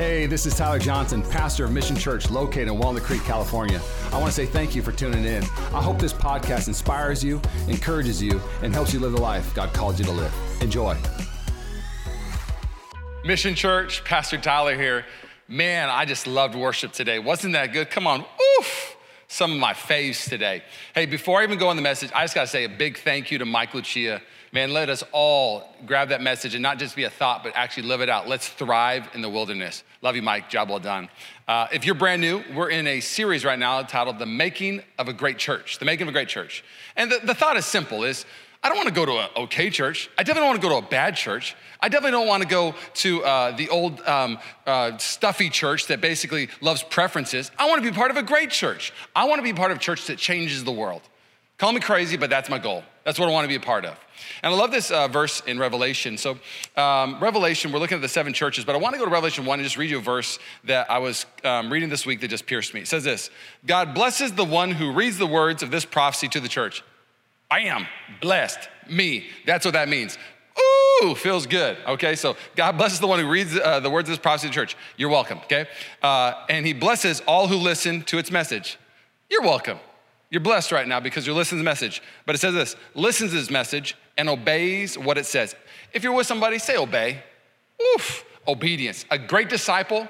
Hey, this is Tyler Johnson, pastor of Mission Church located in Walnut Creek, California. I want to say thank you for tuning in. I hope this podcast inspires you, encourages you, and helps you live the life God called you to live. Enjoy. Mission Church, Pastor Tyler here. Man, I just loved worship today. Wasn't that good? Come on, oof some of my faves today. Hey, before I even go on the message, I just gotta say a big thank you to Mike Lucia Man, let us all grab that message and not just be a thought, but actually live it out. Let's thrive in the wilderness. Love you, Mike. Job well done. Uh, if you're brand new, we're in a series right now titled The Making of a Great Church. The Making of a Great Church. And the, the thought is simple is, I don't want to go to an okay church. I definitely don't want to go to a bad church. I definitely don't want to go to uh, the old um, uh, stuffy church that basically loves preferences. I want to be part of a great church. I want to be part of a church that changes the world. Call me crazy, but that's my goal. That's what I want to be a part of. And I love this uh, verse in Revelation. So, um, Revelation, we're looking at the seven churches, but I want to go to Revelation 1 and just read you a verse that I was um, reading this week that just pierced me. It says this God blesses the one who reads the words of this prophecy to the church. I am blessed, me. That's what that means. Ooh, feels good. Okay, so God blesses the one who reads uh, the words of this prophecy to the church. You're welcome, okay? Uh, and he blesses all who listen to its message. You're welcome. You're blessed right now because you're listening to the message. But it says this listens to this message and obeys what it says. If you're with somebody, say obey. Oof, obedience. A great disciple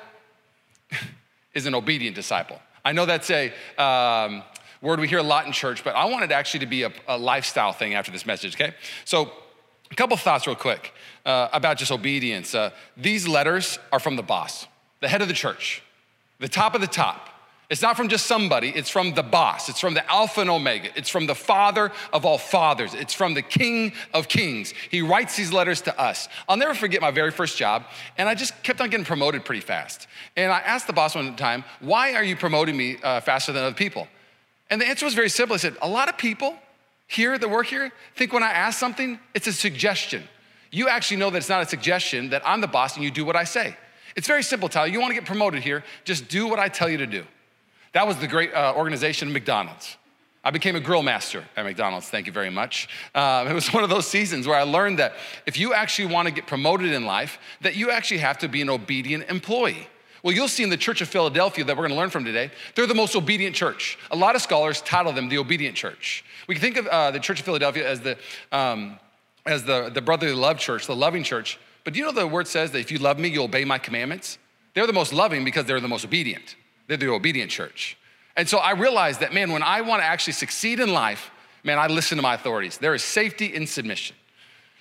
is an obedient disciple. I know that's a um, word we hear a lot in church, but I want it actually to be a, a lifestyle thing after this message, okay? So, a couple thoughts, real quick, uh, about just obedience. Uh, these letters are from the boss, the head of the church, the top of the top. It's not from just somebody, it's from the boss. It's from the Alpha and Omega. It's from the Father of all fathers. It's from the King of kings. He writes these letters to us. I'll never forget my very first job, and I just kept on getting promoted pretty fast. And I asked the boss one time, Why are you promoting me uh, faster than other people? And the answer was very simple. I said, A lot of people here that work here think when I ask something, it's a suggestion. You actually know that it's not a suggestion, that I'm the boss and you do what I say. It's very simple, Tyler. You want to get promoted here, just do what I tell you to do. That was the great uh, organization McDonald's. I became a grill master at McDonald's, thank you very much. Uh, it was one of those seasons where I learned that if you actually want to get promoted in life, that you actually have to be an obedient employee. Well, you'll see in the Church of Philadelphia that we're going to learn from today, they're the most obedient church. A lot of scholars title them the obedient church. We can think of uh, the Church of Philadelphia as the um, as the, the brotherly love church, the loving church. But do you know the word says that if you love me, you'll obey my commandments? They're the most loving because they're the most obedient. They're the obedient church. And so I realized that, man, when I want to actually succeed in life, man, I listen to my authorities. There is safety in submission.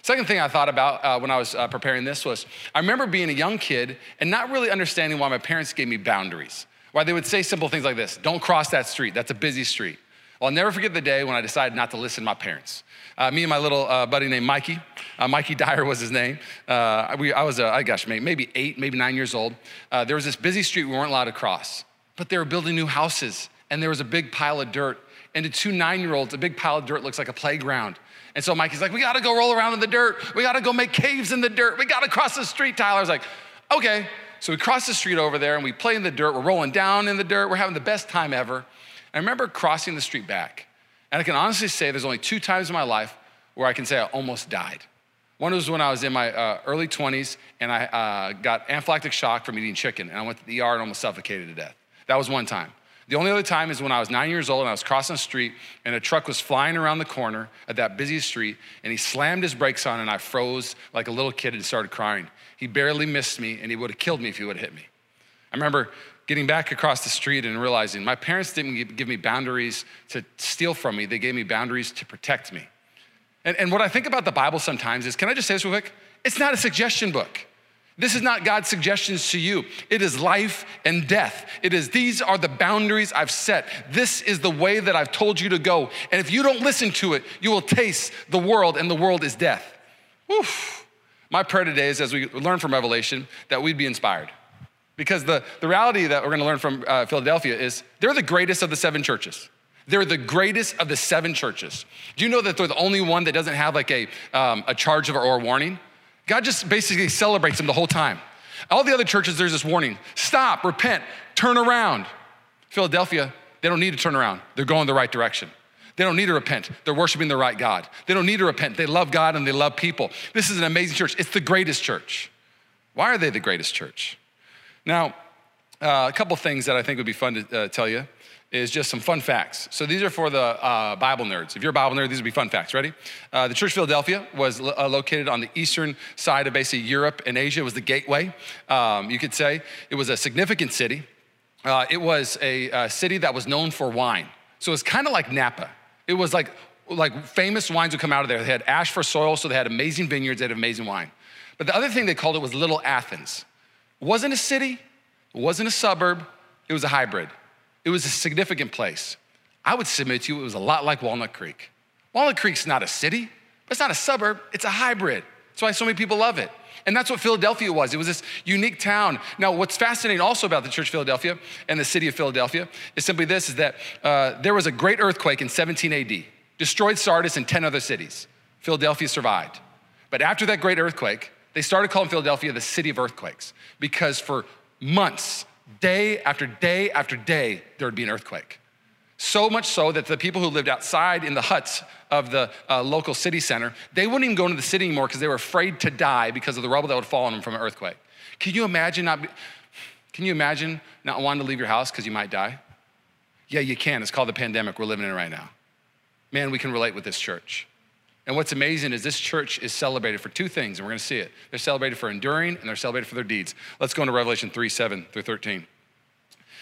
Second thing I thought about uh, when I was uh, preparing this was I remember being a young kid and not really understanding why my parents gave me boundaries. Why they would say simple things like this don't cross that street, that's a busy street. Well, I'll never forget the day when I decided not to listen to my parents. Uh, me and my little uh, buddy named Mikey, uh, Mikey Dyer was his name. Uh, we, I was, uh, I gosh, maybe eight, maybe nine years old. Uh, there was this busy street we weren't allowed to cross but they were building new houses and there was a big pile of dirt. And to two nine year olds, a big pile of dirt looks like a playground. And so Mikey's like, We gotta go roll around in the dirt. We gotta go make caves in the dirt. We gotta cross the street. Tyler's like, Okay. So we cross the street over there and we play in the dirt. We're rolling down in the dirt. We're having the best time ever. I remember crossing the street back. And I can honestly say there's only two times in my life where I can say I almost died. One was when I was in my uh, early 20s and I uh, got anaphylactic shock from eating chicken. And I went to the ER and almost suffocated to death. That was one time. The only other time is when I was nine years old and I was crossing the street and a truck was flying around the corner at that busy street and he slammed his brakes on and I froze like a little kid and started crying. He barely missed me and he would have killed me if he would have hit me. I remember getting back across the street and realizing my parents didn't give me boundaries to steal from me, they gave me boundaries to protect me. And, and what I think about the Bible sometimes is can I just say this real quick? It's not a suggestion book. This is not God's suggestions to you. It is life and death. It is, these are the boundaries I've set. This is the way that I've told you to go. And if you don't listen to it, you will taste the world, and the world is death. Oof. My prayer today is as we learn from Revelation that we'd be inspired. Because the, the reality that we're gonna learn from uh, Philadelphia is they're the greatest of the seven churches. They're the greatest of the seven churches. Do you know that they're the only one that doesn't have like a, um, a charge of or a warning? God just basically celebrates them the whole time. All the other churches, there's this warning stop, repent, turn around. Philadelphia, they don't need to turn around, they're going the right direction. They don't need to repent. They're worshiping the right God. They don't need to repent. They love God and they love people. This is an amazing church. It's the greatest church. Why are they the greatest church? Now, uh, a couple things that I think would be fun to uh, tell you is just some fun facts. So these are for the uh, Bible nerds. If you're a Bible nerd, these would be fun facts. Ready? Uh, the Church of Philadelphia was lo- uh, located on the eastern side of basically Europe and Asia. It was the gateway, um, you could say. It was a significant city. Uh, it was a, a city that was known for wine. So it's kind of like Napa. It was like like famous wines would come out of there. They had ash for soil, so they had amazing vineyards, they had amazing wine. But the other thing they called it was Little Athens. It wasn't a city, it wasn't a suburb, it was a hybrid. It was a significant place. I would submit to you it was a lot like Walnut Creek. Walnut Creek's not a city, but it's not a suburb, it's a hybrid. That's why so many people love it. And that's what Philadelphia was. It was this unique town. Now, what's fascinating also about the Church of Philadelphia and the city of Philadelphia is simply this is that uh, there was a great earthquake in 17 AD, destroyed Sardis and 10 other cities. Philadelphia survived. But after that great earthquake, they started calling Philadelphia the city of earthquakes because for months, day after day after day, there would be an earthquake. So much so that the people who lived outside in the huts of the uh, local city center, they wouldn't even go into the city anymore because they were afraid to die because of the rubble that would fall on them from an earthquake. Can you imagine not, can you imagine not wanting to leave your house because you might die? Yeah, you can. It's called the pandemic we're living in right now. Man, we can relate with this church. And what's amazing is this church is celebrated for two things, and we're gonna see it. They're celebrated for enduring and they're celebrated for their deeds. Let's go into Revelation 3 7 through 13. It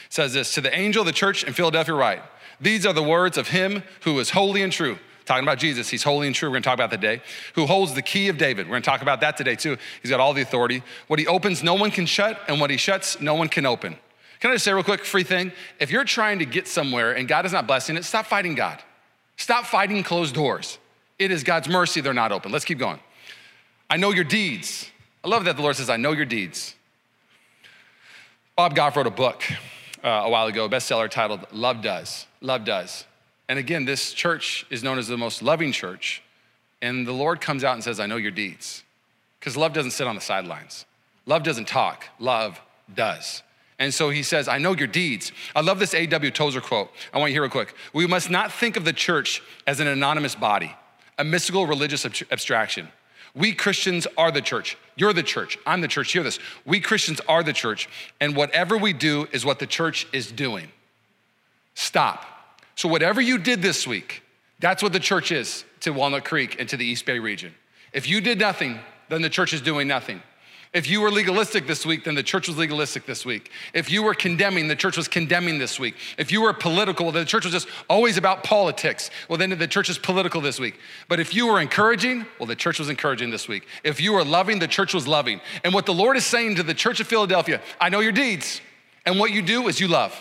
says this To the angel of the church in Philadelphia, write, These are the words of him who is holy and true. Talking about Jesus, he's holy and true. We're gonna talk about that today. Who holds the key of David. We're gonna talk about that today too. He's got all the authority. What he opens, no one can shut, and what he shuts, no one can open. Can I just say real quick, free thing? If you're trying to get somewhere and God is not blessing it, stop fighting God. Stop fighting closed doors. It is God's mercy they're not open. Let's keep going. I know your deeds. I love that the Lord says, I know your deeds. Bob Goff wrote a book uh, a while ago, a bestseller titled Love Does. Love Does. And again, this church is known as the most loving church. And the Lord comes out and says, I know your deeds. Because love doesn't sit on the sidelines, love doesn't talk, love does. And so he says, I know your deeds. I love this A.W. Tozer quote. I want you to hear it quick. We must not think of the church as an anonymous body a mystical religious abstraction. We Christians are the church. You're the church. I'm the church. Hear this. We Christians are the church, and whatever we do is what the church is doing. Stop. So, whatever you did this week, that's what the church is to Walnut Creek and to the East Bay region. If you did nothing, then the church is doing nothing. If you were legalistic this week, then the church was legalistic this week. If you were condemning, the church was condemning this week. If you were political, the church was just always about politics. Well, then the church is political this week. But if you were encouraging, well, the church was encouraging this week. If you were loving, the church was loving. And what the Lord is saying to the church of Philadelphia, I know your deeds. And what you do is you love.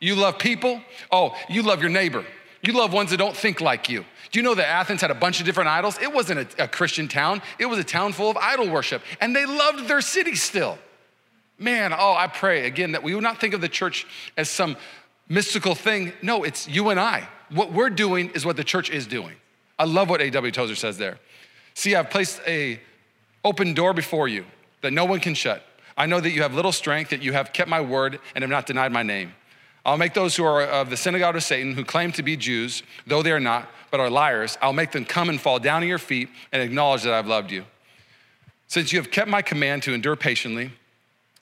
You love people. Oh, you love your neighbor. You love ones that don't think like you. Do you know that Athens had a bunch of different idols? It wasn't a, a Christian town, it was a town full of idol worship, and they loved their city still. Man, oh, I pray again that we would not think of the church as some mystical thing. No, it's you and I. What we're doing is what the church is doing. I love what A.W. Tozer says there. See, I've placed a open door before you that no one can shut. I know that you have little strength, that you have kept my word and have not denied my name. I'll make those who are of the synagogue of Satan, who claim to be Jews, though they are not, but are liars, I'll make them come and fall down at your feet and acknowledge that I've loved you. Since you have kept my command to endure patiently,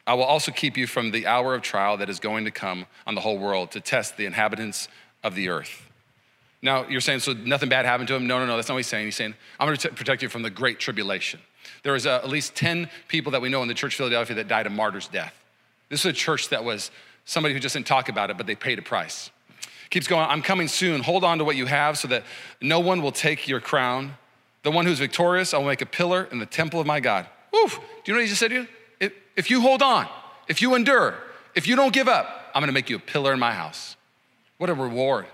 I will also keep you from the hour of trial that is going to come on the whole world to test the inhabitants of the earth. Now, you're saying, so nothing bad happened to him? No, no, no, that's not what he's saying. He's saying, I'm going to protect you from the great tribulation. There was uh, at least 10 people that we know in the church of Philadelphia that died a martyr's death. This is a church that was somebody who just didn't talk about it, but they paid a price. Keeps going, I'm coming soon. Hold on to what you have so that no one will take your crown. The one who's victorious, I will make a pillar in the temple of my God. Oof. Do you know what he just said to you? If, if you hold on, if you endure, if you don't give up, I'm gonna make you a pillar in my house. What a reward.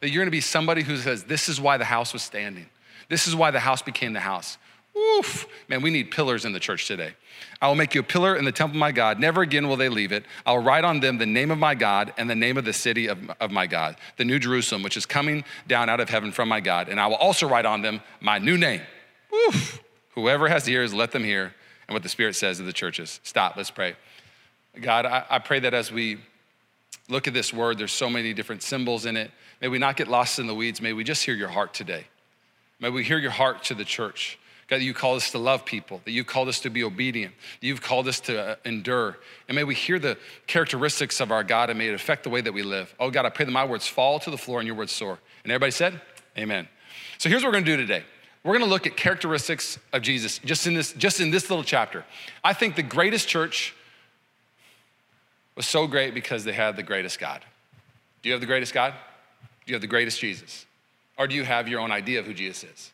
That you're gonna be somebody who says, This is why the house was standing. This is why the house became the house. Oof, man, we need pillars in the church today. I will make you a pillar in the temple of my God. Never again will they leave it. I'll write on them the name of my God and the name of the city of, of my God, the new Jerusalem, which is coming down out of heaven from my God. And I will also write on them my new name. Oof. Whoever has ears, let them hear. And what the Spirit says to the churches. Stop, let's pray. God, I, I pray that as we look at this word, there's so many different symbols in it. May we not get lost in the weeds. May we just hear your heart today. May we hear your heart to the church. God, that you called us to love people, that you called us to be obedient, that you've called us to uh, endure. And may we hear the characteristics of our God and may it affect the way that we live. Oh God, I pray that my words fall to the floor and your words soar. And everybody said, Amen. So here's what we're gonna do today. We're gonna look at characteristics of Jesus just in this, just in this little chapter. I think the greatest church was so great because they had the greatest God. Do you have the greatest God? Do you have the greatest Jesus? Or do you have your own idea of who Jesus is?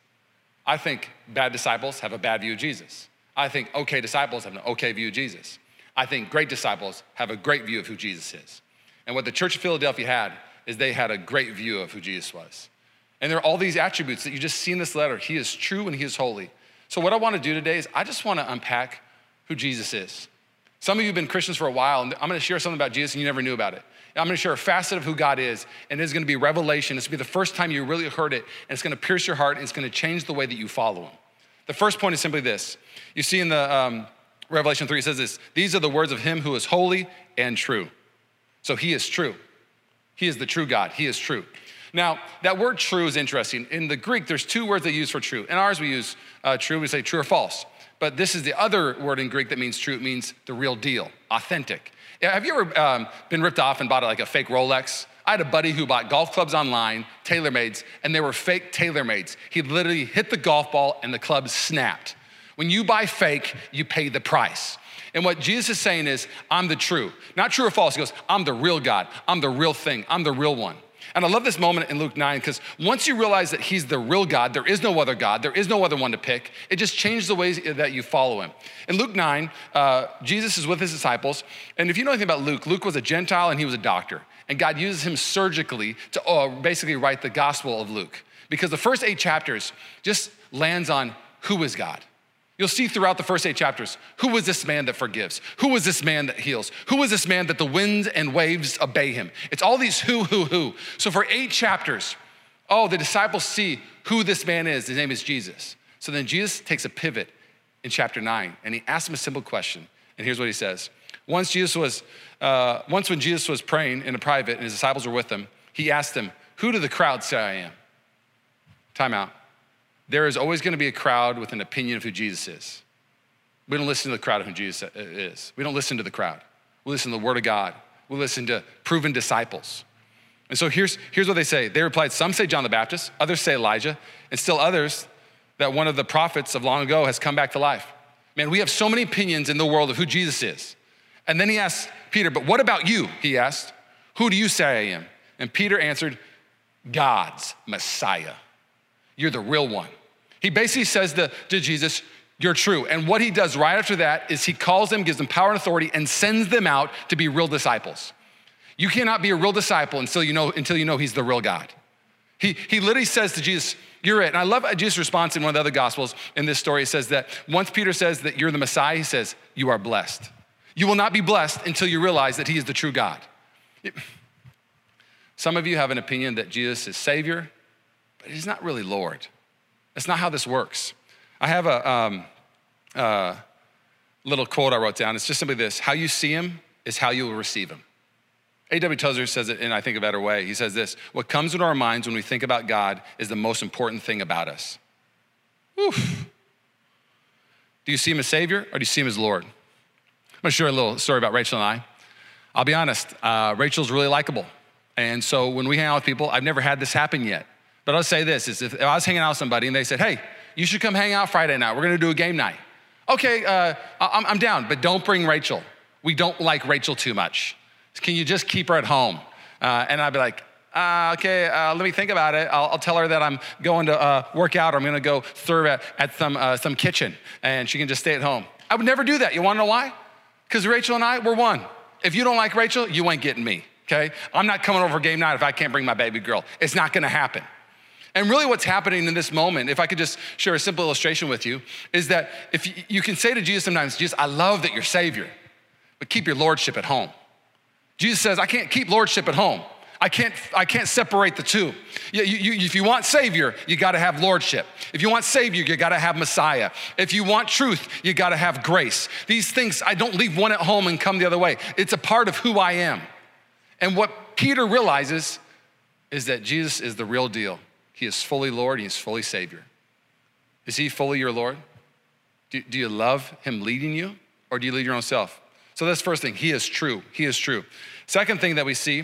I think bad disciples have a bad view of Jesus. I think okay disciples have an okay view of Jesus. I think great disciples have a great view of who Jesus is. And what the Church of Philadelphia had is they had a great view of who Jesus was. And there are all these attributes that you just see in this letter. He is true and he is holy. So, what I want to do today is I just want to unpack who Jesus is. Some of you have been Christians for a while, and I'm to share something about Jesus and you never knew about it. I'm to share a facet of who God is, and it's going to be revelation. It's to be the first time you really heard it, and it's to pierce your heart, and it's to change the way that you follow Him. The first point is simply this. You see in the um, Revelation 3, it says this These are the words of Him who is holy and true. So He is true. He is the true God. He is true. Now, that word true is interesting. In the Greek, there's two words they use for true. In ours, we use uh, true, we say true or false. But this is the other word in Greek that means true. It means the real deal, authentic. Have you ever um, been ripped off and bought like a fake Rolex? I had a buddy who bought golf clubs online, TaylorMades, and they were fake TaylorMades. He literally hit the golf ball and the club snapped. When you buy fake, you pay the price. And what Jesus is saying is, I'm the true. Not true or false. He goes, I'm the real God. I'm the real thing. I'm the real one. And I love this moment in Luke 9 because once you realize that he's the real God, there is no other God, there is no other one to pick, it just changes the ways that you follow him. In Luke 9, uh, Jesus is with his disciples. And if you know anything about Luke, Luke was a Gentile and he was a doctor. And God uses him surgically to uh, basically write the Gospel of Luke because the first eight chapters just lands on who is God. You'll see throughout the first eight chapters who was this man that forgives? Who was this man that heals? Who was this man that the winds and waves obey him? It's all these who, who, who. So for eight chapters, oh, the disciples see who this man is. His name is Jesus. So then Jesus takes a pivot in chapter nine and he asks him a simple question. And here's what he says Once Jesus was, uh, once when Jesus was praying in a private and his disciples were with him, he asked them, Who do the crowd say I am? Time out there is always going to be a crowd with an opinion of who Jesus is. We don't listen to the crowd of who Jesus uh, is. We don't listen to the crowd. We listen to the Word of God. We listen to proven disciples. And so here's, here's what they say. They replied, Some say John the Baptist, others say Elijah, and still others that one of the prophets of long ago has come back to life. Man, we have so many opinions in the world of who Jesus is. And then he asked Peter, But what about you? He asked, Who do you say I am? And Peter answered, God's Messiah. You're the real one. He basically says to, to Jesus, You're true. And what he does right after that is he calls them, gives them power and authority, and sends them out to be real disciples. You cannot be a real disciple until you know, until you know he's the real God. He, he literally says to Jesus, You're it. And I love Jesus' response in one of the other gospels in this story. It says that once Peter says that you're the Messiah, he says, You are blessed. You will not be blessed until you realize that he is the true God. Some of you have an opinion that Jesus is Savior, but he's not really Lord. That's not how this works. I have a um, uh, little quote I wrote down. It's just simply this How you see him is how you will receive him. A.W. Tozer says it in, I think, a better way. He says this What comes into our minds when we think about God is the most important thing about us. Oof. Do you see him as Savior or do you see him as Lord? I'm gonna share a little story about Rachel and I. I'll be honest, uh, Rachel's really likable. And so when we hang out with people, I've never had this happen yet. But I'll say this is if I was hanging out with somebody and they said, hey, you should come hang out Friday night. We're gonna do a game night. Okay, uh, I'm, I'm down, but don't bring Rachel. We don't like Rachel too much. Can you just keep her at home? Uh, and I'd be like, uh, okay, uh, let me think about it. I'll, I'll, tell her that I'm going to uh, work out or I'm gonna go serve at, at some, uh, some kitchen and she can just stay at home. I would never do that. You wanna know why? Because Rachel and I, we're one. If you don't like Rachel, you ain't getting me, okay? I'm not coming over game night if I can't bring my baby girl. It's not gonna happen. And really, what's happening in this moment, if I could just share a simple illustration with you, is that if you, can say to Jesus sometimes, Jesus, I love that you're Savior, but keep your Lordship at home. Jesus says, I can't keep Lordship at home. I can't, I can't separate the two. You, you, if you want Savior, you gotta have Lordship. If you want Savior, you gotta have Messiah. If you want truth, you gotta have grace. These things, I don't leave one at home and come the other way. It's a part of who I am. And what Peter realizes is that Jesus is the real deal. He is fully Lord, He is fully Savior. Is he fully your Lord? Do, do you love him leading you, or do you lead your own self? So that's first thing. He is true. He is true. Second thing that we see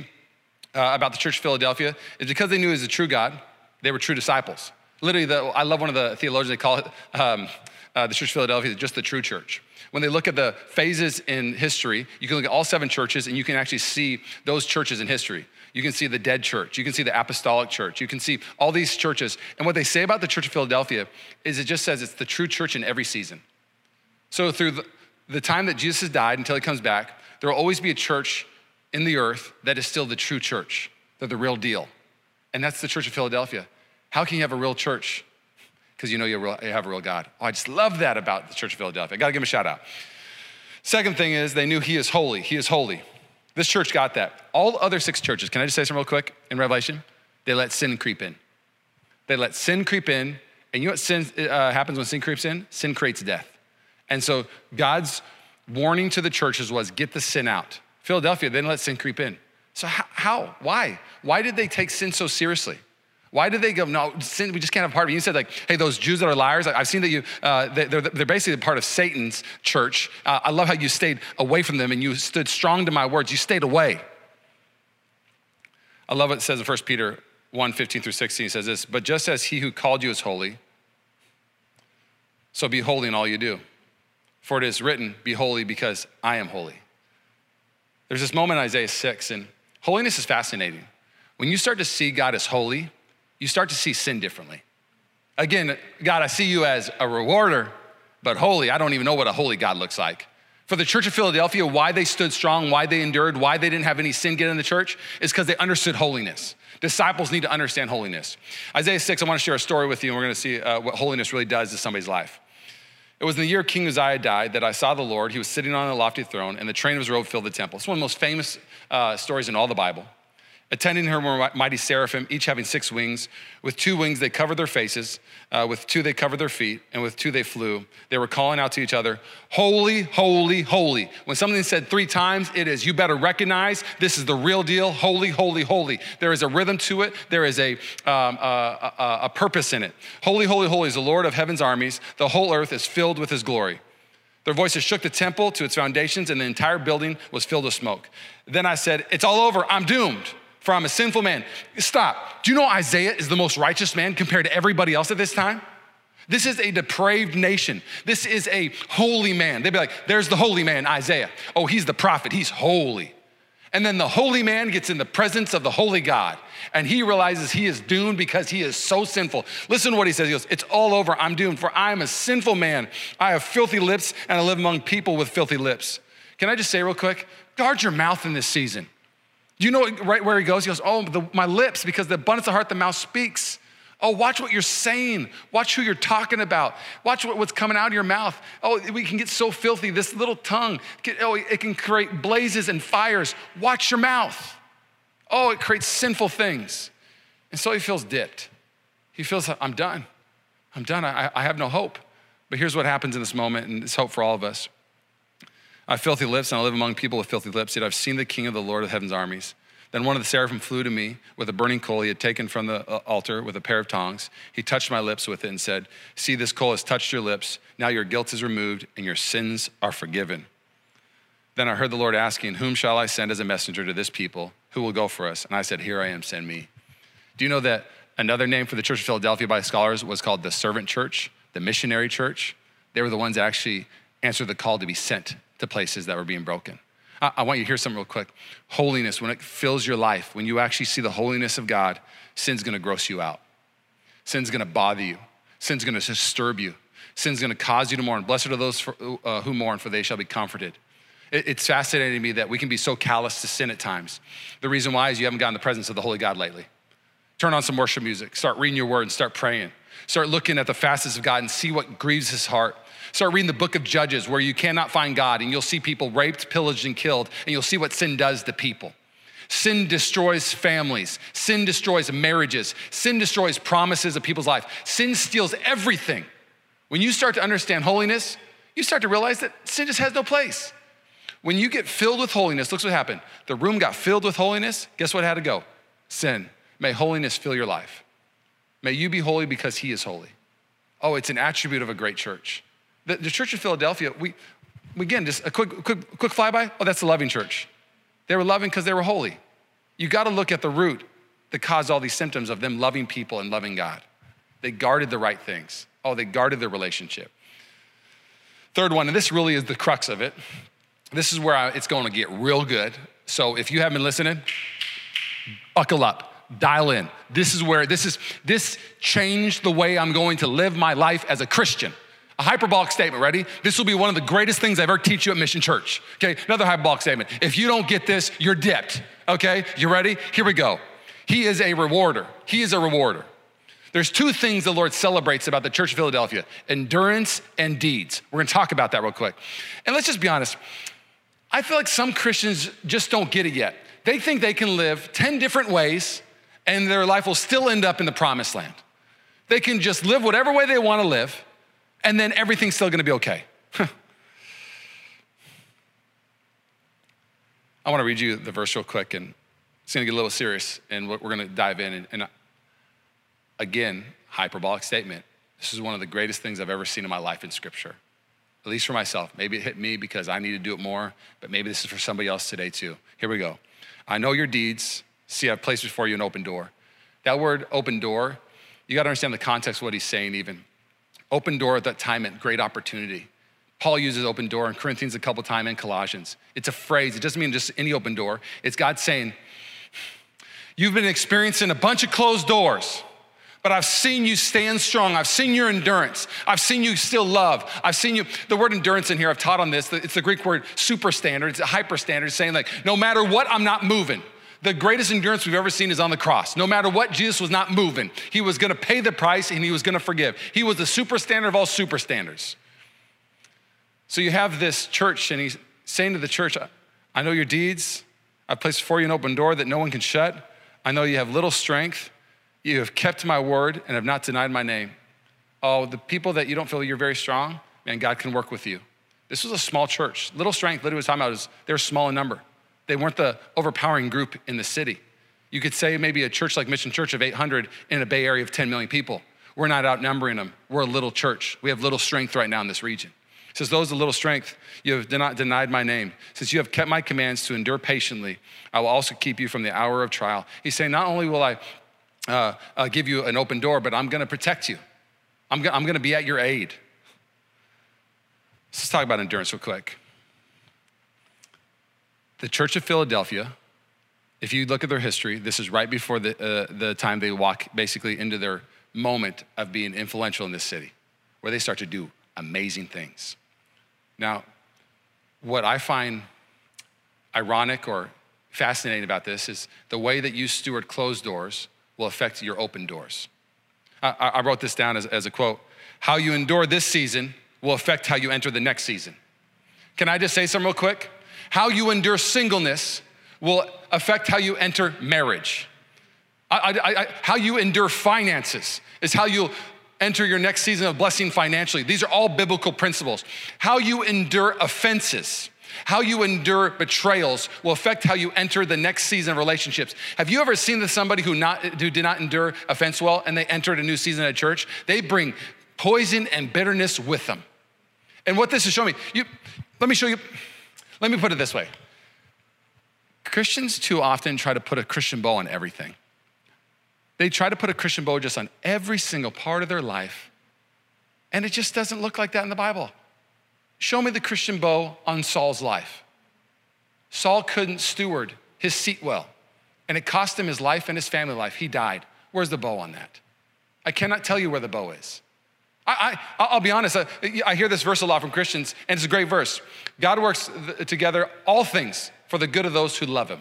uh, about the church of Philadelphia is because they knew he was a true God, they were true disciples. Literally, the, I love one of the theologians, they call it um, uh, the Church of Philadelphia, just the true church. When they look at the phases in history, you can look at all seven churches and you can actually see those churches in history. You can see the dead church. You can see the apostolic church. You can see all these churches. And what they say about the Church of Philadelphia is it just says it's the true church in every season. So through the, time that Jesus has died until he comes back, there will always be a church in the earth that is still the true church. They're the real deal. And that's the Church of Philadelphia. How can you have a real church? Because you know you have a real God. Oh, I just love that about the Church of Philadelphia. I gotta give him a shout out. Second thing is they knew he is holy. He is holy. This church got that. All other six churches, can I just say something real quick in Revelation? They let sin creep in. They let sin creep in. And you know what sin uh, happens when sin creeps in? Sin creates death. And so God's warning to the churches was get the sin out. Philadelphia, they didn't let sin creep in. So how? how? Why? Why did they take sin so seriously? Why did they go, no, sin, we just can't have part of it? You said, like, hey, those Jews that are liars, I've seen that you, uh, they're, they're basically part of Satan's church. Uh, I love how you stayed away from them and you stood strong to my words. You stayed away. I love what it says in 1 Peter 1 15 through 16. It says this, but just as he who called you is holy, so be holy in all you do. For it is written, be holy because I am holy. There's this moment in Isaiah 6, and holiness is fascinating. When you start to see God as holy, you start to see sin differently. Again, God, I see you as a rewarder, but holy, I don't even know what a holy God looks like. For the church of Philadelphia, why they stood strong, why they endured, why they didn't have any sin get in the church is because they understood holiness. Disciples need to understand holiness. Isaiah 6, I want to share a story with you, and we're going to see uh, what holiness really does to somebody's life. It was in the year King Uzziah died that I saw the Lord. He was sitting on a lofty throne, and the train of his robe filled the temple. It's one of the most famous uh, stories in all the Bible. Attending her were mighty seraphim, each having six wings. With two wings they covered their faces, uh, with two they covered their feet, and with two they flew. They were calling out to each other, Holy, holy, holy. When something said three times, it is, you better recognize this is the real deal. Holy, holy, holy. There is a rhythm to it, there is a, um, a, a, a purpose in it. Holy, holy, holy is the Lord of heaven's armies. The whole earth is filled with his glory. Their voices shook the temple to its foundations, and the entire building was filled with smoke. Then I said, It's all over. I'm doomed for I'm a sinful man. Stop. Do you know Isaiah is the most righteous man compared to everybody else at this time? This is a depraved nation. This is a holy man. They'd be like, there's the holy man, Isaiah. Oh, he's the prophet, he's holy. And then the holy man gets in the presence of the holy God and he realizes he is doomed because he is so sinful. Listen to what he says. He goes, It's all over. I'm doomed, for I am a sinful man. I have filthy lips and I live among people with filthy lips. Can I just say real quick? Guard your mouth in this season. You know right where he goes? He goes, Oh, the, my lips, because the abundance of heart, the mouth speaks. Oh, watch what you're saying. Watch who you're talking about. Watch what, what's coming out of your mouth. Oh, we can get so filthy. This little tongue, oh, it can create blazes and fires. Watch your mouth. Oh, it creates sinful things. And so he feels dipped. He feels, I'm done. I'm done. I, I have no hope. But here's what happens in this moment, and it's hope for all of us. I have filthy lips, and I live among people with filthy lips, yet I've seen the King of the Lord of heaven's armies. Then one of the seraphim flew to me with a burning coal he had taken from the uh, altar with a pair of tongs. He touched my lips with it and said, See, this coal has touched your lips. Now your guilt is removed and your sins are forgiven. Then I heard the Lord asking, Whom shall I send as a messenger to this people? Who will go for us? And I said, Here I am, send me. Do you know that another name for the Church of Philadelphia by scholars was called the servant church, the missionary church? They were the ones that actually answered the call to be sent to places that were being broken. I, I want you to hear something real quick. Holiness, when it fills your life, when you actually see the holiness of God, sin's gonna gross you out. Sin's gonna bother you. Sin's gonna disturb you. Sin's gonna cause you to mourn. Blessed are those for, uh, who mourn, for they shall be comforted. It, it's fascinating to me that we can be so callous to sin at times. The reason why is you haven't gotten the presence of the Holy God lately. Turn on some worship music, start reading your word, and start praying. Start looking at the facets of God and see what grieves his heart. Start reading the book of Judges where you cannot find God and you'll see people raped, pillaged, and killed, and you'll see what sin does to people. Sin destroys families. Sin destroys marriages. Sin destroys promises of people's life. Sin steals everything. When you start to understand holiness, you start to realize that sin just has no place. When you get filled with holiness, look what happened. The room got filled with holiness. Guess what had to go? Sin. May holiness fill your life. May you be holy because he is holy. Oh, it's an attribute of a great church. The, the Church of Philadelphia, we, again, just a quick, quick, quick flyby. Oh, that's a loving church. They were loving because they were holy. You got to look at the root that caused all these symptoms of them loving people and loving God. They guarded the right things. Oh, they guarded their relationship. Third one, and this really is the crux of it. This is where I, it's going to get real good. So if you haven't been listening, buckle up, dial in. This is where this is this changed the way I'm going to live my life as a Christian. A hyperbolic statement, ready? This will be one of the greatest things I ever teach you at Mission Church. Okay, another hyperbolic statement. If you don't get this, you're dipped. Okay, you ready? Here we go. He is a rewarder. He is a rewarder. There's two things the Lord celebrates about the Church of Philadelphia endurance and deeds. We're gonna talk about that real quick. And let's just be honest. I feel like some Christians just don't get it yet. They think they can live 10 different ways and their life will still end up in the promised land. They can just live whatever way they wanna live and then everything's still gonna be okay. I wanna read you the verse real quick and it's gonna get a little serious and we're gonna dive in. And, and uh, again, hyperbolic statement. This is one of the greatest things I've ever seen in my life in scripture, at least for myself. Maybe it hit me because I need to do it more, but maybe this is for somebody else today too. Here we go. I know your deeds. See, I've placed before you an open door. That word open door, you got to understand the context of what he's saying, even. Open door at that time meant great opportunity. Paul uses open door in Corinthians a couple times in Colossians. It's a phrase, it doesn't mean just any open door. It's God saying, You've been experiencing a bunch of closed doors, but I've seen you stand strong. I've seen your endurance. I've seen you still love. I've seen you. The word endurance in here, I've taught on this. It's the Greek word super standard. It's a hyper standard, saying like, no matter what, I'm not moving. The greatest endurance we've ever seen is on the cross. No matter what, Jesus was not moving. He was gonna pay the price and he was gonna forgive. He was the super standard of all super standards. So you have this church, and he's saying to the church, I know your deeds. I've placed before you an open door that no one can shut. I know you have little strength. You have kept my word and have not denied my name. Oh, the people that you don't feel you're very strong, man, God can work with you. This was a small church. Little strength, literally, was talking about is they're small in number. They weren't the overpowering group in the city. You could say maybe a church like Mission Church of 800 in a Bay Area of 10 million people. We're not outnumbering them. We're a little church. We have little strength right now in this region. It says, Those of little strength, you have not denied my name. Since you have kept my commands to endure patiently, I will also keep you from the hour of trial. He's saying, Not only will I uh, uh, give you an open door, but I'm going to protect you. I'm, go- I'm going to be at your aid. Let's talk about endurance real quick. The Church of Philadelphia, if you look at their history, this is right before the, uh, the time they walk basically into their moment of being influential in this city, where they start to do amazing things. Now, what I find ironic or fascinating about this is the way that you steward closed doors will affect your open doors. I, I wrote this down as, as a quote How you endure this season will affect how you enter the next season. Can I just say something real quick? How you endure singleness will affect how you enter marriage. I, I, I, how you endure finances is how you'll enter your next season of blessing financially. These are all biblical principles. How you endure offenses, how you endure betrayals will affect how you enter the next season of relationships. Have you ever seen somebody who, not, who did not endure offense well and they entered a new season at church? They bring poison and bitterness with them. And what this is showing me, you, let me show you, let me put it this way. Christians too often try to put a Christian bow on everything. They try to put a Christian bow just on every single part of their life, and it just doesn't look like that in the Bible. Show me the Christian bow on Saul's life. Saul couldn't steward his seat well, and it cost him his life and his family life. He died. Where's the bow on that? I cannot tell you where the bow is. I, I, will be honest, I, I, hear this verse a lot from Christians, and it's a great verse. God works together all things for the good of those who love him.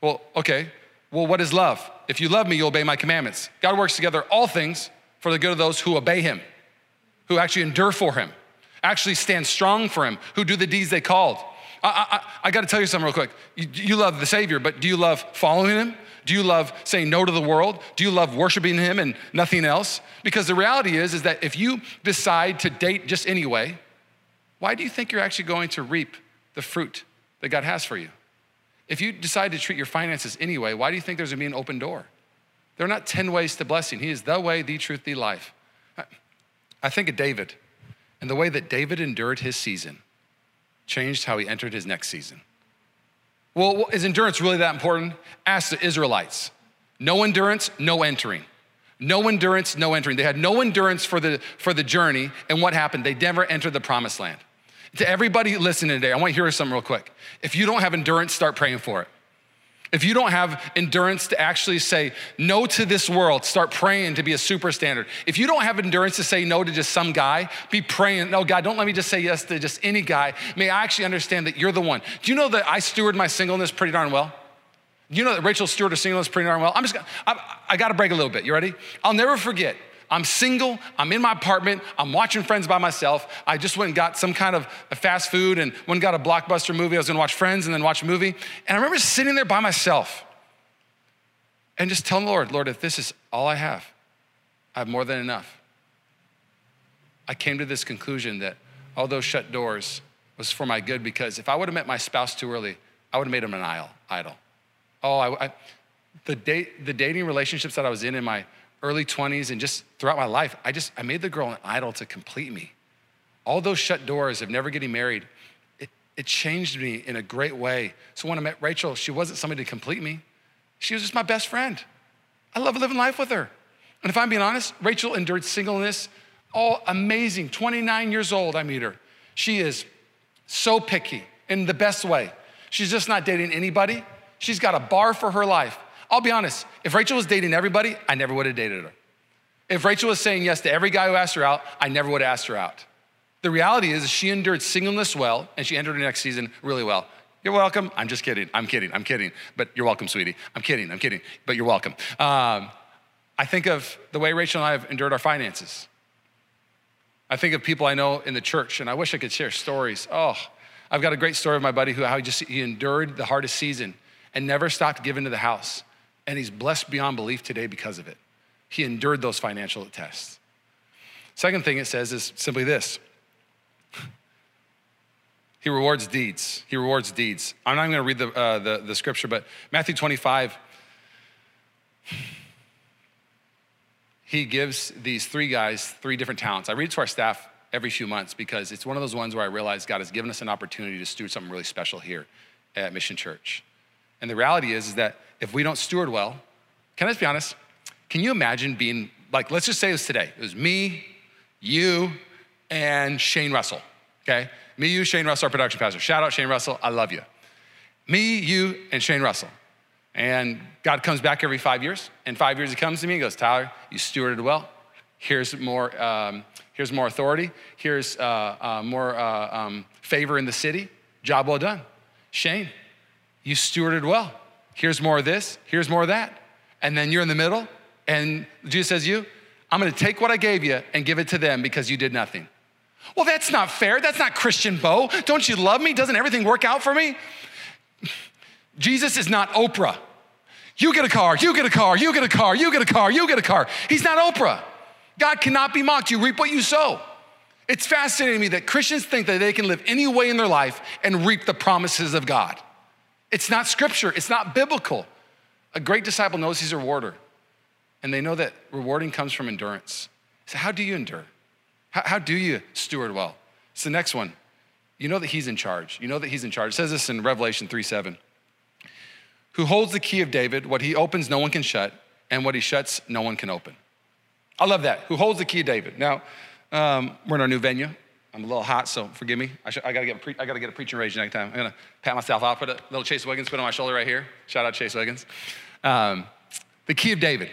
Well, okay, well, what is love? If you love me, you'll obey my commandments. God works together all things for the good of those who obey him, who actually endure for him, actually stand strong for him, who do the deeds they called. I, I, I got to tell you something real quick. You, you love the Savior, but do you love following him? Do you love saying no to the world? Do you love worshiping him and nothing else? Because the reality is, is that if you decide to date just anyway, why do you think you're actually going to reap the fruit that God has for you? If you decide to treat your finances anyway, why do you think there's gonna be an open door? There are not 10 ways to blessing. He is the way, the truth, the life. I think of David and the way that David endured his season changed how he entered his next season. Well, is endurance really that important? Ask the Israelites. No endurance, no entering. No endurance, no entering. They had no endurance for the, for the journey, and what happened? They never entered the promised land. To everybody listening today, I want to hear something real quick. If you don't have endurance, start praying for it. If you don't have endurance to actually say no to this world, start praying to be a super standard. If you don't have endurance to say no to just some guy, be praying, no, God, don't let me just say yes to just any guy. May I actually understand that you're the one. Do you know that I steward my singleness pretty darn well? You know that Rachel stewarded her singleness pretty darn well? I'm just, I, I gotta break a little bit. You ready? I'll never forget I'm single, I'm in my apartment, I'm watching Friends by myself. I just went and got some kind of fast food and went and got a blockbuster movie. I was gonna watch Friends and then watch a movie. And I remember sitting there by myself and just telling the Lord, Lord, if this is all I have, I have more than enough. I came to this conclusion that all those shut doors was for my good because if I would have met my spouse too early, I would have made him an idol. Oh, I, I the, date, the dating relationships that I was in in my early 20s and just throughout my life, I just, I made the girl an idol to complete me. All those shut doors of never getting married, it, it changed me in a great way. So when I met Rachel, she wasn't somebody to complete me. She was just my best friend. I love living life with her. And if I'm being honest, Rachel endured singleness, all amazing. 29 years old, I meet her. She is so picky in the best way. She's just not dating anybody. She's got a bar for her life. I'll be honest, if Rachel was dating everybody, I never would have dated her. If Rachel was saying yes to every guy who asked her out, I never would have asked her out. The reality is, she endured singleness well, and she entered her next season really well. You're welcome. I'm just kidding. I'm kidding. I'm kidding. But you're welcome, sweetie. I'm kidding. I'm kidding. But you're welcome. Um, I think of the way Rachel and I have endured our finances. I think of people I know in the church, and I wish I could share stories. Oh, I've got a great story of my buddy who how he just he endured the hardest season and never stopped giving to the house. And he's blessed beyond belief today because of it. He endured those financial tests. Second thing it says is simply this He rewards deeds. He rewards deeds. I'm not going to read the, uh, the, the scripture, but Matthew 25, he gives these three guys three different talents. I read it to our staff every few months because it's one of those ones where I realize God has given us an opportunity to do something really special here at Mission Church. And the reality is, is that if we don't steward well, can I just be honest? Can you imagine being like, let's just say was today. It was me, you, and Shane Russell, okay? Me, you, Shane Russell, our production pastor. Shout out Shane Russell, I love you. Me, you, and Shane Russell. And God comes back every five years. In five years, He comes to me and goes, Tyler, you stewarded well. Here's more, um, here's more authority. Here's uh, uh, more uh, um, favor in the city. Job well done. Shane, you stewarded well. Here's more of this, here's more of that. And then you're in the middle, and Jesus says, You, I'm gonna take what I gave you and give it to them because you did nothing. Well, that's not fair. That's not Christian bow. Don't you love me? Doesn't everything work out for me? Jesus is not Oprah. You get a car, you get a car, you get a car, you get a car, you get a car. He's not Oprah. God cannot be mocked. You reap what you sow. It's fascinating to me that Christians think that they can live any way in their life and reap the promises of God. It's not scripture, it's not biblical. A great disciple knows he's a rewarder, and they know that rewarding comes from endurance. So, how do you endure? How, how do you steward well? It's the next one. You know that he's in charge. You know that he's in charge. It says this in Revelation 3 7. Who holds the key of David? What he opens, no one can shut, and what he shuts, no one can open. I love that. Who holds the key of David? Now, um, we're in our new venue. I'm a little hot, so forgive me. I, should, I, gotta, get pre- I gotta get a preaching rage next time. I'm gonna pat myself out, put a little Chase Wiggins put on my shoulder right here. Shout out Chase Wiggins. Um, the key of David.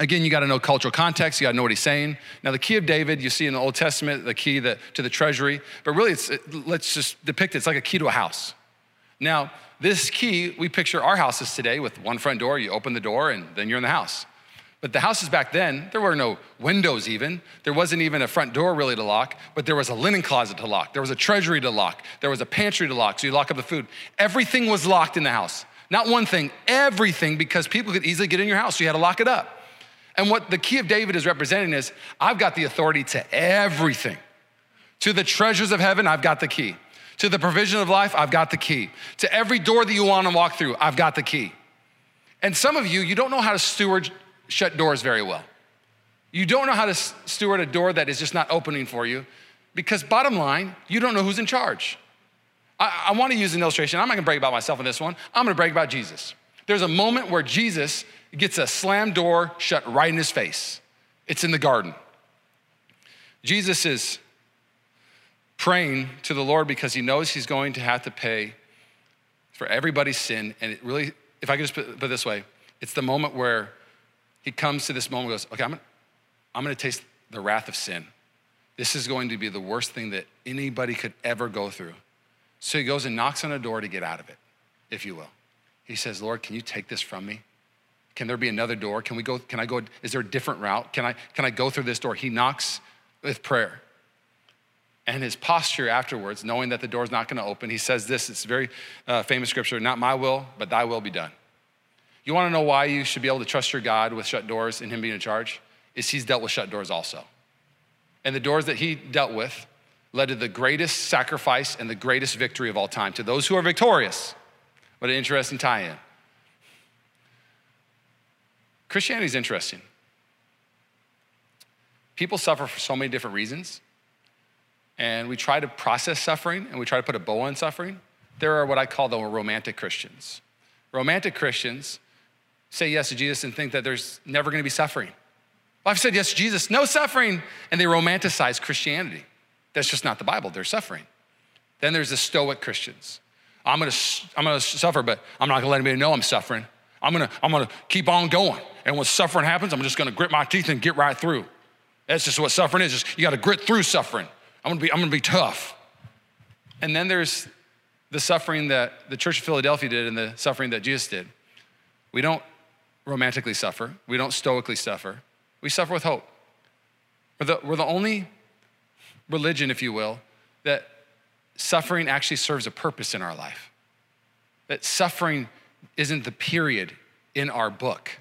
Again, you got to know cultural context. You got to know what he's saying. Now, the key of David, you see in the Old Testament, the key that, to the treasury, but really, it's, it, let's just depict it. It's like a key to a house. Now, this key, we picture our houses today with one front door. You open the door, and then you're in the house. But the houses back then, there were no windows even. There wasn't even a front door really to lock, but there was a linen closet to lock. There was a treasury to lock. There was a pantry to lock, so you lock up the food. Everything was locked in the house. Not one thing, everything, because people could easily get in your house, so you had to lock it up. And what the key of David is representing is I've got the authority to everything. To the treasures of heaven, I've got the key. To the provision of life, I've got the key. To every door that you want to walk through, I've got the key. And some of you, you don't know how to steward shut doors very well. You don't know how to steward a door that is just not opening for you because, bottom line, you don't know who's in charge. I, I want to use an illustration. I'm not going to brag about myself in this one. I'm going to brag about Jesus. There's a moment where Jesus gets a slam door shut right in his face. It's in the garden. Jesus is praying to the Lord because he knows he's going to have to pay for everybody's sin. And it really, if I could just put, it this way, it's the moment where he comes to this moment goes, okay, I'm gonna, I'm gonna taste the wrath of sin. This is going to be the worst thing that anybody could ever go through. So he goes and knocks on a door to get out of it, if you will. He says, Lord, can you take this from me? Can there be another door? Can we go, can I go, is there a different route? Can I, can I go through this door? He knocks with prayer. And his posture afterwards, knowing that the door's not gonna open, he says this, it's very uh, famous scripture, not my will, but thy will be done. You wanna know why you should be able to trust your God with shut doors and him being in charge? Is he's dealt with shut doors also. And the doors that he dealt with led to the greatest sacrifice and the greatest victory of all time to those who are victorious. What an interesting tie in. Christianity is interesting. People suffer for so many different reasons, and we try to process suffering and we try to put a bow on suffering. There are what I call the romantic Christians. Romantic Christians say yes to Jesus and think that there's never gonna be suffering. Well, I've said yes to Jesus, no suffering, and they romanticize Christianity. That's just not the Bible. They're suffering. Then there's the Stoic Christians. I'm gonna, I'm gonna suffer, but I'm not gonna let anybody know I'm suffering. I'm gonna, I'm gonna keep on going. And when suffering happens, I'm just gonna grit my teeth and get right through. That's just what suffering is. Just, you gotta grit through suffering. I'm gonna, be, I'm gonna be tough. And then there's the suffering that the Church of Philadelphia did and the suffering that Jesus did. We don't romantically suffer, we don't stoically suffer, we suffer with hope. We're the, we're the only religion, if you will, that suffering actually serves a purpose in our life. That suffering isn't the period in our book.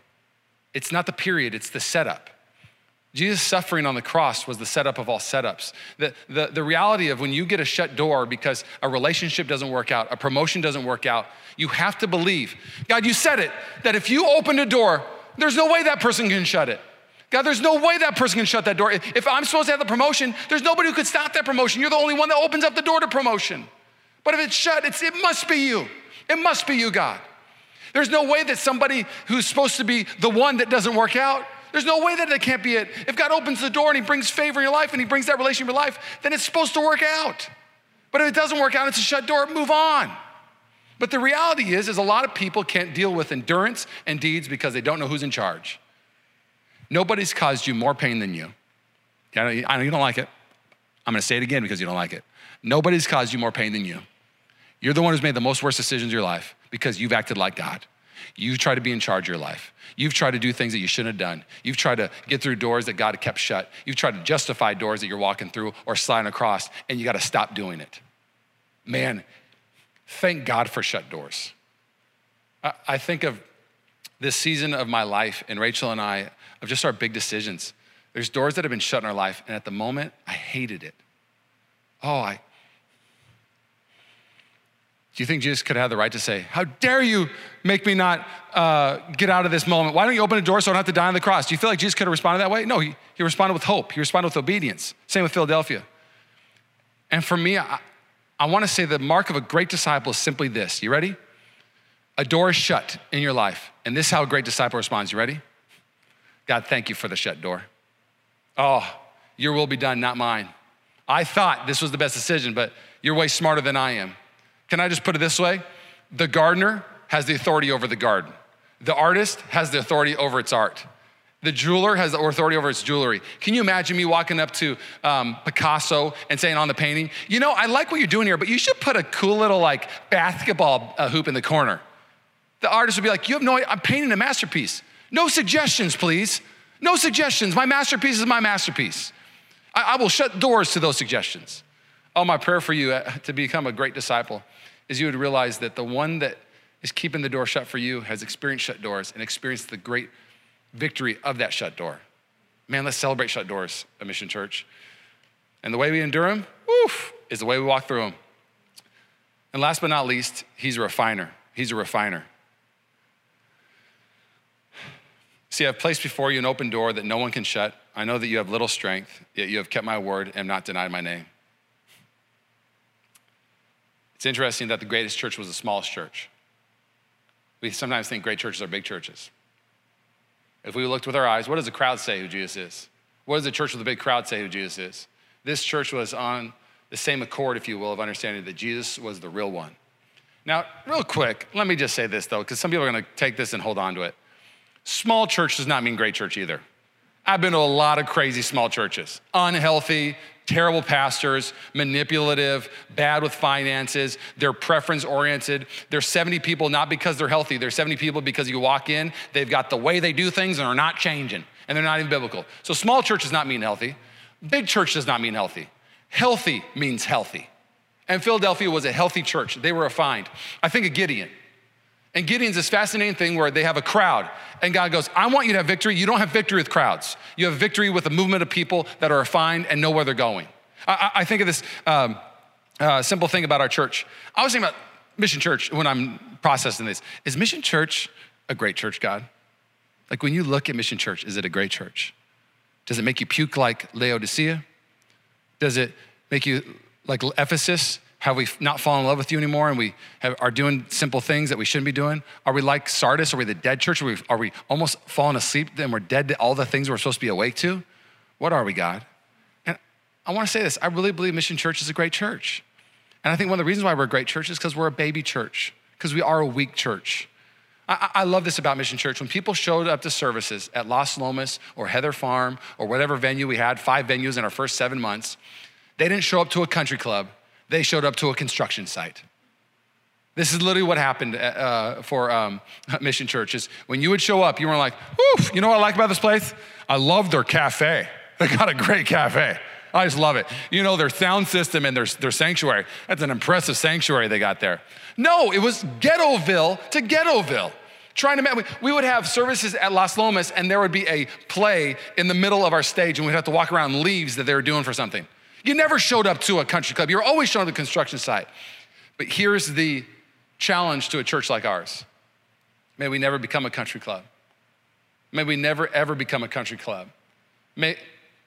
It's not the period, it's the setup. Jesus' suffering on the cross was the setup of all setups. The, the, the reality of when you get a shut door because a relationship doesn't work out, a promotion doesn't work out, you have to believe. God, you said it, that if you open a door, there's no way that person can shut it. God, there's no way that person can shut that door. If I'm supposed to have the promotion, there's nobody who could stop that promotion. You're the only one that opens up the door to promotion. But if it's shut, it's, it must be you. It must be you, God. There's no way that somebody who's supposed to be the one that doesn't work out, there's no way that it can't be it. If God opens the door and He brings favor in your life and He brings that relationship in your life, then it's supposed to work out. But if it doesn't work out, it's a shut door, move on. But the reality is, is a lot of people can't deal with endurance and deeds because they don't know who's in charge. Nobody's caused you more pain than you. I know you don't like it. I'm gonna say it again because you don't like it. Nobody's caused you more pain than you. You're the one who's made the most worst decisions in your life because you've acted like God. You've tried to be in charge of your life. You've tried to do things that you shouldn't have done. You've tried to get through doors that God kept shut. You've tried to justify doors that you're walking through or sliding across, and you got to stop doing it. Man, thank God for shut doors. I think of this season of my life, and Rachel and I, of just our big decisions. There's doors that have been shut in our life, and at the moment, I hated it. Oh, I. Do you think Jesus could have had the right to say, How dare you make me not uh, get out of this moment? Why don't you open a door so I don't have to die on the cross? Do you feel like Jesus could have responded that way? No, he, he responded with hope, he responded with obedience. Same with Philadelphia. And for me, I, I want to say the mark of a great disciple is simply this. You ready? A door is shut in your life, and this is how a great disciple responds. You ready? God, thank you for the shut door. Oh, your will be done, not mine. I thought this was the best decision, but you're way smarter than I am. Can I just put it this way? The gardener has the authority over the garden, the artist has the authority over its art. The jeweler has the authority over its jewelry. Can you imagine me walking up to um, Picasso and saying on the painting, you know, I like what you're doing here, but you should put a cool little like basketball uh, hoop in the corner. The artist would be like, you have no, I'm painting a masterpiece. No suggestions, please. No suggestions. My masterpiece is my masterpiece. I, I will shut doors to those suggestions. Oh, my prayer for you uh, to become a great disciple is you would realize that the one that is keeping the door shut for you has experienced shut doors and experienced the great victory of that shut door. Man, let's celebrate shut doors at Mission Church. And the way we endure them, woof, is the way we walk through them. And last but not least, he's a refiner. He's a refiner. See, I've placed before you an open door that no one can shut. I know that you have little strength, yet you have kept my word and not denied my name. It's interesting that the greatest church was the smallest church. We sometimes think great churches are big churches. If we looked with our eyes, what does the crowd say who Jesus is? What does the church with a big crowd say who Jesus is? This church was on the same accord, if you will, of understanding that Jesus was the real one. Now, real quick, let me just say this though, because some people are gonna take this and hold on to it. Small church does not mean great church either. I've been to a lot of crazy small churches, unhealthy, terrible pastors, manipulative, bad with finances, they're preference oriented. They're 70 people not because they're healthy, they're 70 people because you walk in, they've got the way they do things and are not changing, and they're not even biblical. So small church does not mean healthy. Big church does not mean healthy. Healthy means healthy. And Philadelphia was a healthy church. They were refined. I think of Gideon. And Gideon's this fascinating thing where they have a crowd, and God goes, I want you to have victory. You don't have victory with crowds, you have victory with a movement of people that are refined and know where they're going. I, I think of this um, uh, simple thing about our church. I was thinking about Mission Church when I'm processing this. Is Mission Church a great church, God? Like when you look at Mission Church, is it a great church? Does it make you puke like Laodicea? Does it make you like Ephesus? Have we not fallen in love with you anymore and we have, are doing simple things that we shouldn't be doing? Are we like Sardis? Are we the dead church? Are we, are we almost falling asleep and we're dead to all the things we're supposed to be awake to? What are we, God? And I want to say this I really believe Mission Church is a great church. And I think one of the reasons why we're a great church is because we're a baby church, because we are a weak church. I, I, love this about Mission Church. When people showed up to services at Las Lomas or Heather Farm or whatever venue we had, five venues in our first seven months, they didn't show up to a country club they showed up to a construction site. This is literally what happened uh, uh for um, Mission Church. Is when you would show up, you were like, "Oof!" You know what I like about this place? I love their cafe. They got a great cafe. I just love it. You know, their sound system and their, their sanctuary. That's an impressive sanctuary they got there. No, it was Ghettoville to Ghettoville. Trying to, we would have services at Las Lomas and there would be a play in the middle of our stage and we'd have to walk around leaves that they were doing for something. You never showed up to a country club. You're always showing up to the construction site. But here's the challenge to a church like ours. May we never become a country club. May we never, ever become a country club. May,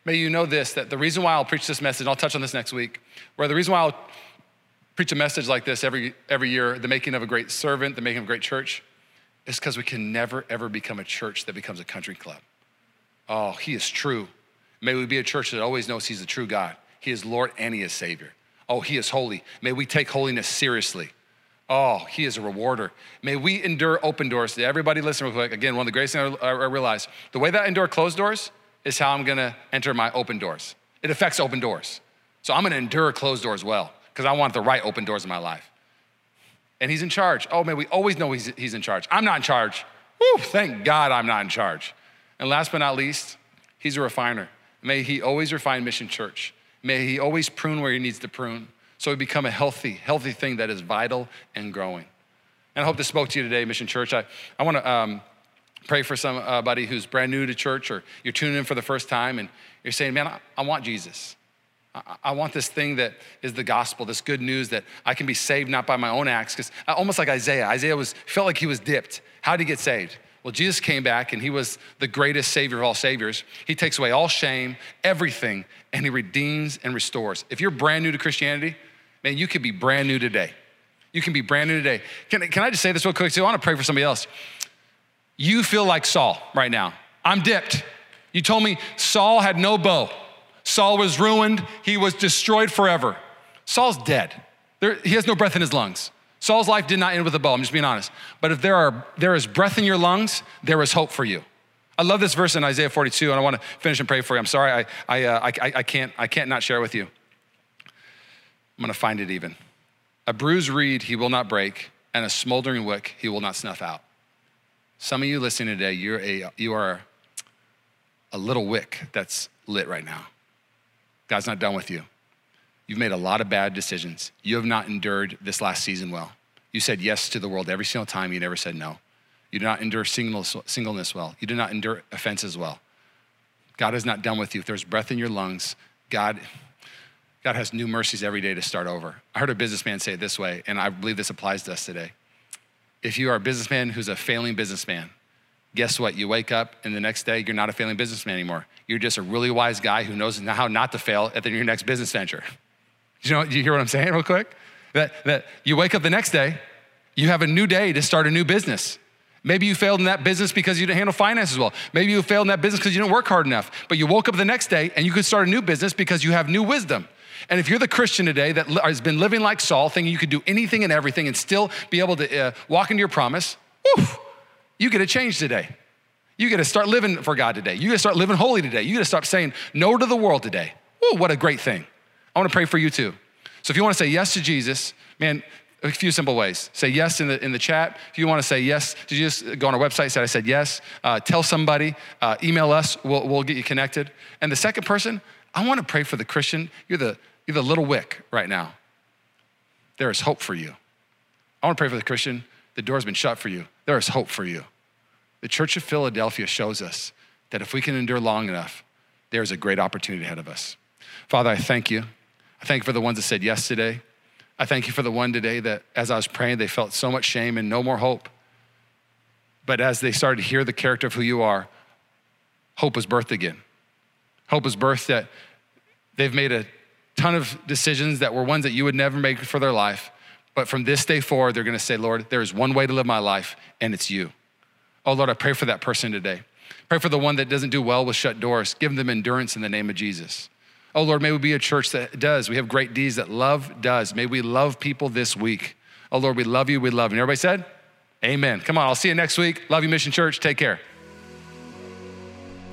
may you know this that the reason why I'll preach this message, and I'll touch on this next week, where the reason why I'll preach a message like this every, every year, the making of a great servant, the making of a great church, is because we can never, ever become a church that becomes a country club. Oh, He is true. May we be a church that always knows He's the true God. He is Lord and He is Savior. Oh, He is holy. May we take holiness seriously. Oh, He is a rewarder. May we endure open doors. Everybody listen real quick. Again, one of the greatest things I realized: the way that I endure closed doors is how I'm gonna enter my open doors. It affects open doors. So I'm gonna endure closed doors well because I want the right open doors in my life. And He's in charge. Oh, may we always know He's, he's in charge. I'm not in charge. Woo, thank God I'm not in charge. And last but not least, He's a refiner. May He always refine Mission Church. May He always prune where He needs to prune so we become a healthy, healthy thing that is vital and growing. And I hope this spoke to you today, Mission Church. I, I want to um, pray for somebody who's brand new to church or you're tuning in for the first time and you're saying, man, I, I want Jesus. I, I want this thing that is the gospel, this good news that I can be saved not by my own acts. Because uh, almost like Isaiah, Isaiah was felt like he was dipped. How did he get saved? Well, Jesus came back and he was the greatest savior of all saviors. He takes away all shame, everything, and he redeems and restores. If you're brand new to Christianity, man, you could be brand new today. You can be brand new today. Can, can I just say this real quick? So I want to pray for somebody else. You feel like Saul right now. I'm dipped. You told me Saul had no bow. Saul was ruined. He was destroyed forever. Saul's dead. There, he has no breath in his lungs. Saul's life did not end with a bow, I'm just being honest. But if there, are, there is breath in your lungs, there is hope for you. I love this verse in Isaiah 42, and I want to finish and pray for you. I'm sorry, I, I, uh, I, I, can't, I can't not share it with you. I'm going to find it even. A bruised reed he will not break, and a smoldering wick he will not snuff out. Some of you listening today, you're a, you are a little wick that's lit right now. God's not done with you. You've made a lot of bad decisions. You have not endured this last season well. You said yes to the world every single time, you never said no. You did not endure singleness well. You did not endure offenses well. God is not done with you. If there's breath in your lungs, God, God has new mercies every day to start over. I heard a businessman say it this way, and I believe this applies to us today. If you are a businessman who's a failing businessman, Guess what? You wake up and the next day you're not a failing businessman anymore. You're just a really wise guy who knows how not to fail at your next business venture. You know, you hear what I'm saying real quick? That, that you wake up the next day, you have a new day to start a new business. Maybe you failed in that business because you didn't handle finances well. Maybe you failed in that business because you didn't work hard enough. But you woke up the next day and you could start a new business because you have new wisdom. And if you're the Christian today that has been living like Saul, thinking you could do anything and everything and still be able to uh, walk into your promise, woof, you get a change today. You get to start living for God today. You get to start living holy today. You get to stop saying no to the world today. Ooh, what a great thing. I want to pray for you too. So if you want to say yes to Jesus, man, a few simple ways. Say yes in the, in the chat. If you want to say yes, did you just go on our website, say I said yes? Uh, tell somebody, uh, email us, we'll, we'll get you connected. And the second person, I want to pray for the Christian. You're the, you're the little wick right now. There is hope for you. I want to pray for the Christian. The door's been shut for you. There is hope for you. The Church of Philadelphia shows us that if we can endure long enough, there's a great opportunity ahead of us. Father, I thank you. I thank you for the ones that said yes today. I thank you for the one today that as I was praying, they felt so much shame and no more hope. But as they started to hear the character of who you are, hope was birthed again. Hope was birthed that they've made a ton of decisions that were ones that you would never make for their life. But from this day forward, they're gonna say, Lord, there is one way to live my life, and it's you. Oh, Lord, I pray for that person today. Pray for the one that doesn't do well with shut doors. Give them endurance in the name of Jesus. Oh Lord, may we be a church that does. We have great deeds that love does. May we love people this week. Oh Lord, we love you. We love you. And everybody said, Amen. Come on, I'll see you next week. Love you, Mission Church. Take care.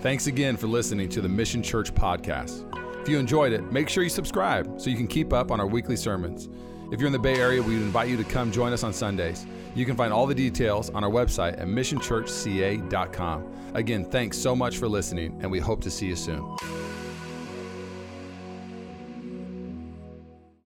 Thanks again for listening to the Mission Church podcast. If you enjoyed it, make sure you subscribe so you can keep up on our weekly sermons. If you're in the Bay Area, we invite you to come join us on Sundays. You can find all the details on our website at missionchurchca.com. Again, thanks so much for listening, and we hope to see you soon.